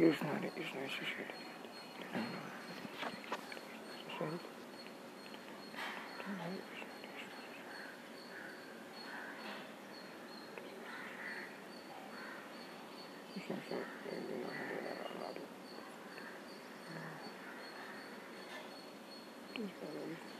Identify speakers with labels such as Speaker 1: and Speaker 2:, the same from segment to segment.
Speaker 1: Южную, южную чуть-чуть. Thank you.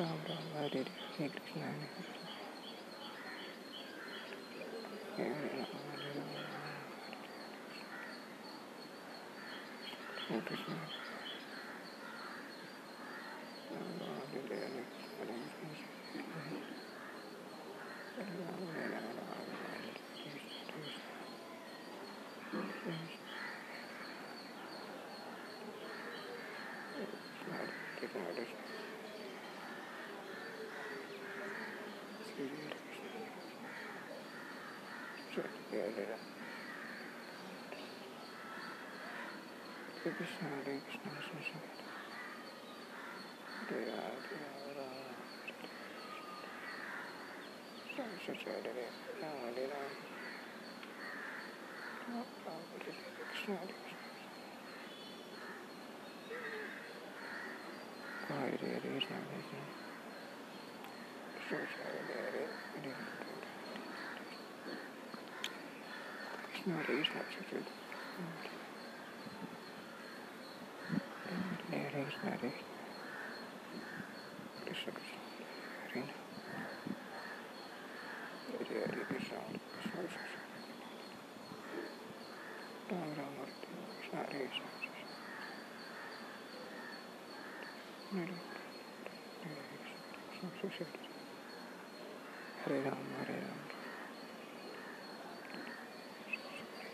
Speaker 1: Ram Ram Hare Hare Krishna Hare Hare Krishna Thank you. Hare Krishna, Hare Krishna, Krishna Hare Hare, Hare Hare, Ram Hare Ram, Ram Hare Krishna, Hare Krishna, Hare Hare, Ram Hare Ram, Krishna Hare Hare, Hare Hare. nowadays, that's what it Nowadays, nowadays. This looks green. It really is not. It's not so No, no, no, het not really so No, it's not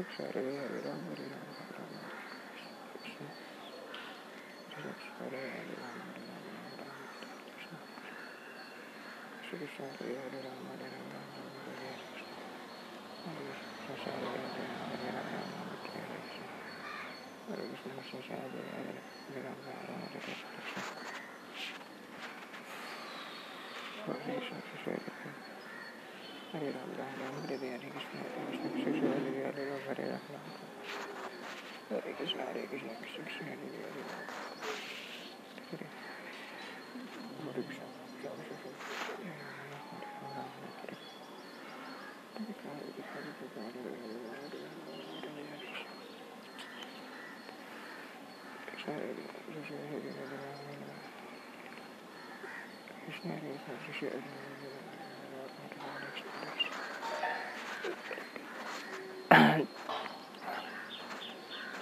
Speaker 1: Hare Ram Ram Ram Hare Hare Krishna Hare Krishna, Hare Krishna, Krishna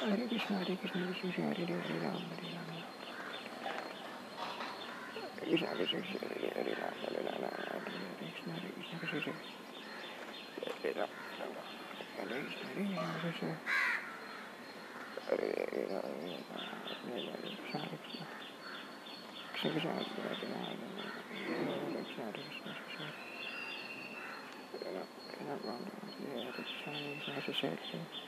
Speaker 1: Hare Krishna Hare Krishna Krishna Krishna Hare Hare Hare Ram Hare Ram Krishna Krishna Krishna Hare Hare Ram Hare Ram Hare Krishna Hare Krishna Krishna Hare Ram Hare Krishna Hare Ram Krishna Hare Hare Ram Hare Ram Hare Hare Krishna Hare Krishna Krishna Krishna Hare Hare Ram Hare Krishna Hare Krishna Krishna Hare Ram Hare Ram Hare Hare Krishna Hare Krishna Krishna Hare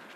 Speaker 1: Yeah.